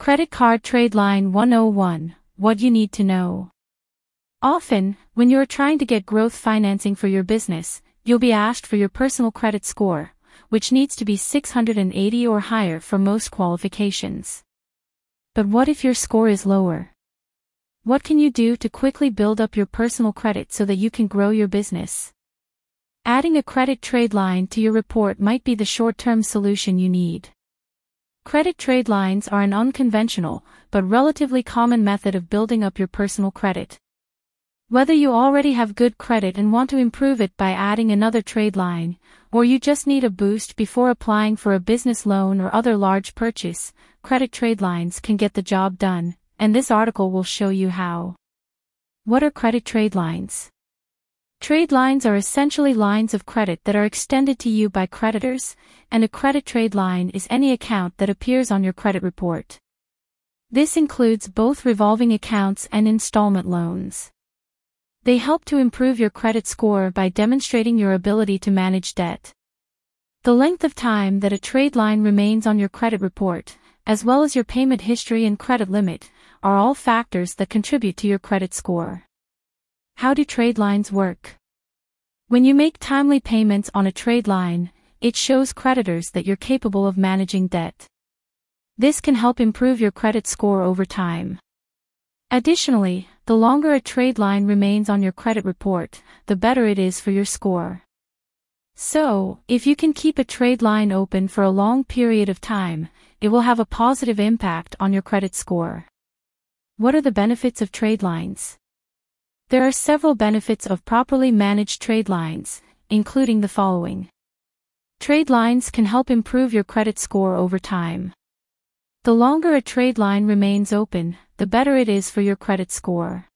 Credit Card Trade Line 101 What you need to know. Often, when you are trying to get growth financing for your business, you'll be asked for your personal credit score, which needs to be 680 or higher for most qualifications. But what if your score is lower? What can you do to quickly build up your personal credit so that you can grow your business? Adding a credit trade line to your report might be the short-term solution you need. Credit trade lines are an unconventional, but relatively common method of building up your personal credit. Whether you already have good credit and want to improve it by adding another trade line, or you just need a boost before applying for a business loan or other large purchase, credit trade lines can get the job done, and this article will show you how. What are credit trade lines? Trade lines are essentially lines of credit that are extended to you by creditors, and a credit trade line is any account that appears on your credit report. This includes both revolving accounts and installment loans. They help to improve your credit score by demonstrating your ability to manage debt. The length of time that a trade line remains on your credit report, as well as your payment history and credit limit, are all factors that contribute to your credit score. How do trade lines work? When you make timely payments on a trade line, it shows creditors that you're capable of managing debt. This can help improve your credit score over time. Additionally, the longer a trade line remains on your credit report, the better it is for your score. So, if you can keep a trade line open for a long period of time, it will have a positive impact on your credit score. What are the benefits of trade lines? There are several benefits of properly managed trade lines, including the following. Trade lines can help improve your credit score over time. The longer a trade line remains open, the better it is for your credit score.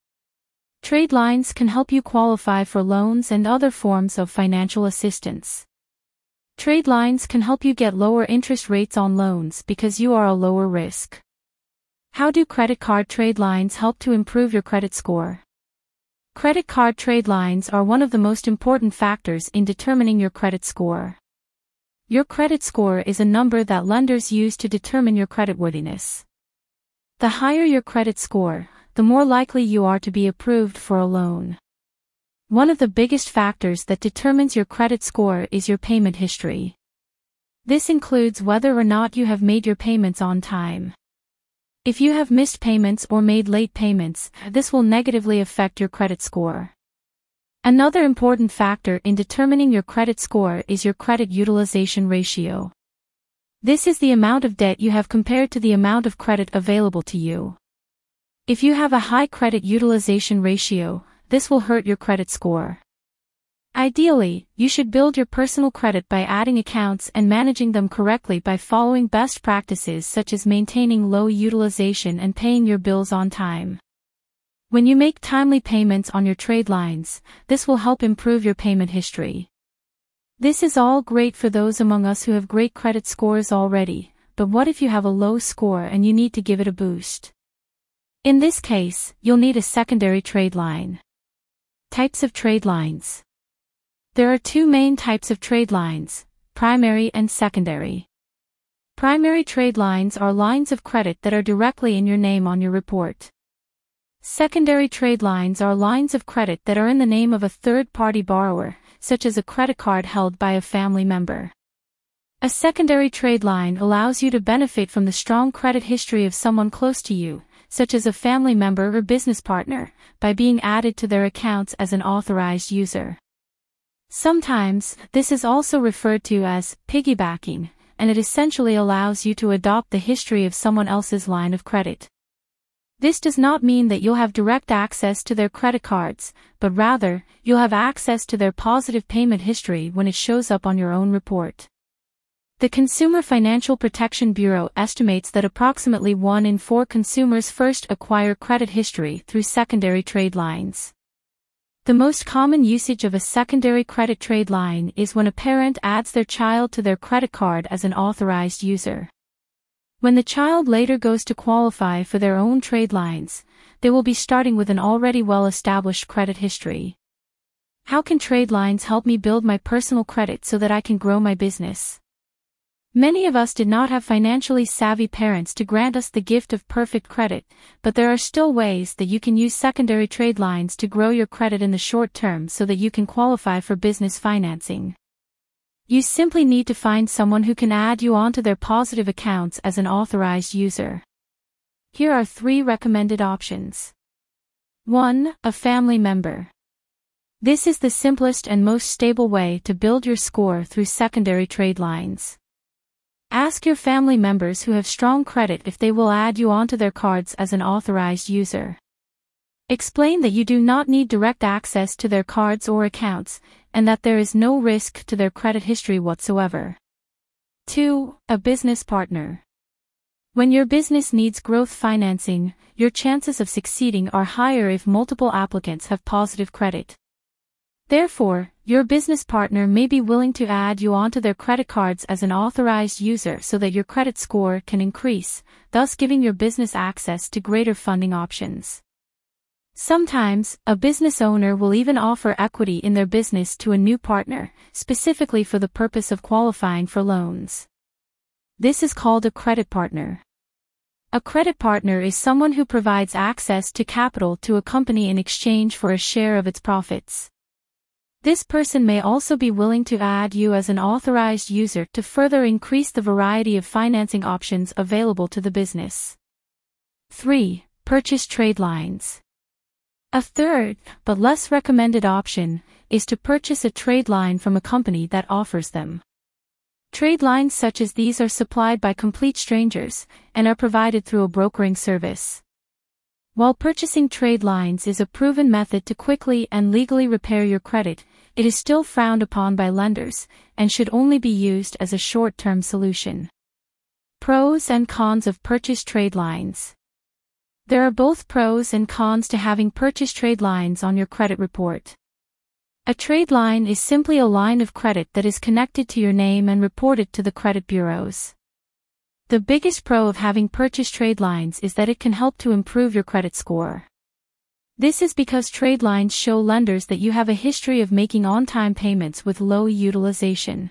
Trade lines can help you qualify for loans and other forms of financial assistance. Trade lines can help you get lower interest rates on loans because you are a lower risk. How do credit card trade lines help to improve your credit score? Credit card trade lines are one of the most important factors in determining your credit score. Your credit score is a number that lenders use to determine your creditworthiness. The higher your credit score, the more likely you are to be approved for a loan. One of the biggest factors that determines your credit score is your payment history. This includes whether or not you have made your payments on time. If you have missed payments or made late payments, this will negatively affect your credit score. Another important factor in determining your credit score is your credit utilization ratio. This is the amount of debt you have compared to the amount of credit available to you. If you have a high credit utilization ratio, this will hurt your credit score. Ideally, you should build your personal credit by adding accounts and managing them correctly by following best practices such as maintaining low utilization and paying your bills on time. When you make timely payments on your trade lines, this will help improve your payment history. This is all great for those among us who have great credit scores already, but what if you have a low score and you need to give it a boost? In this case, you'll need a secondary trade line. Types of trade lines. There are two main types of trade lines, primary and secondary. Primary trade lines are lines of credit that are directly in your name on your report. Secondary trade lines are lines of credit that are in the name of a third-party borrower, such as a credit card held by a family member. A secondary trade line allows you to benefit from the strong credit history of someone close to you, such as a family member or business partner, by being added to their accounts as an authorized user. Sometimes, this is also referred to as piggybacking, and it essentially allows you to adopt the history of someone else's line of credit. This does not mean that you'll have direct access to their credit cards, but rather, you'll have access to their positive payment history when it shows up on your own report. The Consumer Financial Protection Bureau estimates that approximately 1 in 4 consumers first acquire credit history through secondary trade lines. The most common usage of a secondary credit trade line is when a parent adds their child to their credit card as an authorized user. When the child later goes to qualify for their own trade lines, they will be starting with an already well-established credit history. How can trade lines help me build my personal credit so that I can grow my business? Many of us did not have financially savvy parents to grant us the gift of perfect credit, but there are still ways that you can use secondary trade lines to grow your credit in the short term so that you can qualify for business financing. You simply need to find someone who can add you onto their positive accounts as an authorized user. Here are three recommended options. 1. A family member. This is the simplest and most stable way to build your score through secondary trade lines. Ask your family members who have strong credit if they will add you onto their cards as an authorized user. Explain that you do not need direct access to their cards or accounts, and that there is no risk to their credit history whatsoever. 2. A business partner. When your business needs growth financing, your chances of succeeding are higher if multiple applicants have positive credit. Therefore, your business partner may be willing to add you onto their credit cards as an authorized user so that your credit score can increase, thus giving your business access to greater funding options. Sometimes, a business owner will even offer equity in their business to a new partner, specifically for the purpose of qualifying for loans. This is called a credit partner. A credit partner is someone who provides access to capital to a company in exchange for a share of its profits. This person may also be willing to add you as an authorized user to further increase the variety of financing options available to the business. 3. Purchase trade lines. A third, but less recommended option, is to purchase a trade line from a company that offers them. Trade lines such as these are supplied by complete strangers and are provided through a brokering service. While purchasing trade lines is a proven method to quickly and legally repair your credit, it is still frowned upon by lenders and should only be used as a short-term solution. Pros and cons of purchase trade lines. There are both pros and cons to having purchase trade lines on your credit report. A trade line is simply a line of credit that is connected to your name and reported to the credit bureaus. The biggest pro of having purchase trade lines is that it can help to improve your credit score. This is because trade lines show lenders that you have a history of making on-time payments with low utilization.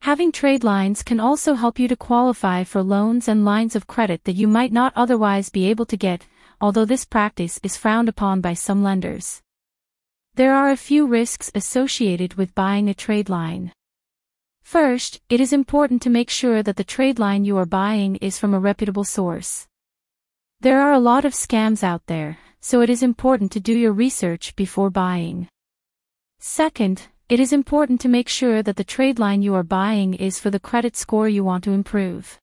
Having trade lines can also help you to qualify for loans and lines of credit that you might not otherwise be able to get, although this practice is frowned upon by some lenders. There are a few risks associated with buying a trade line. First, it is important to make sure that the trade line you are buying is from a reputable source. There are a lot of scams out there, so it is important to do your research before buying. Second, it is important to make sure that the trade line you are buying is for the credit score you want to improve.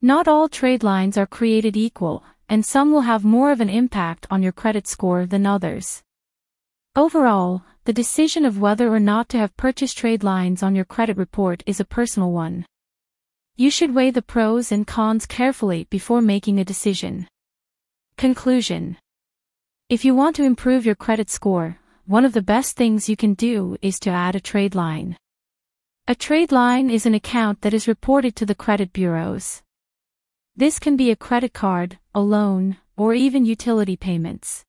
Not all trade lines are created equal, and some will have more of an impact on your credit score than others. Overall, the decision of whether or not to have purchase trade lines on your credit report is a personal one. You should weigh the pros and cons carefully before making a decision. Conclusion if you want to improve your credit score, one of the best things you can do is to add a trade line. A trade line is an account that is reported to the credit bureaus. This can be a credit card, a loan, or even utility payments.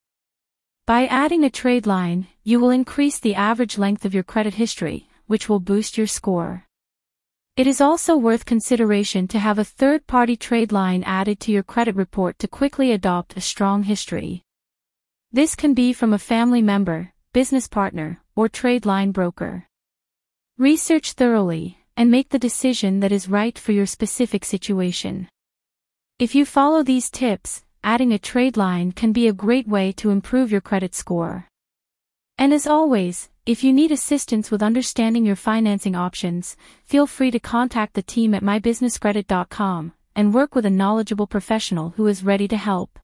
By adding a trade line, you will increase the average length of your credit history, which will boost your score. It is also worth consideration to have a third-party trade line added to your credit report to quickly adopt a strong history. This can be from a family member, business partner, or trade line broker. Research thoroughly and make the decision that is right for your specific situation. If you follow these tips, adding a trade line can be a great way to improve your credit score. And as always, if you need assistance with understanding your financing options, feel free to contact the team at mybusinesscredit.com and work with a knowledgeable professional who is ready to help.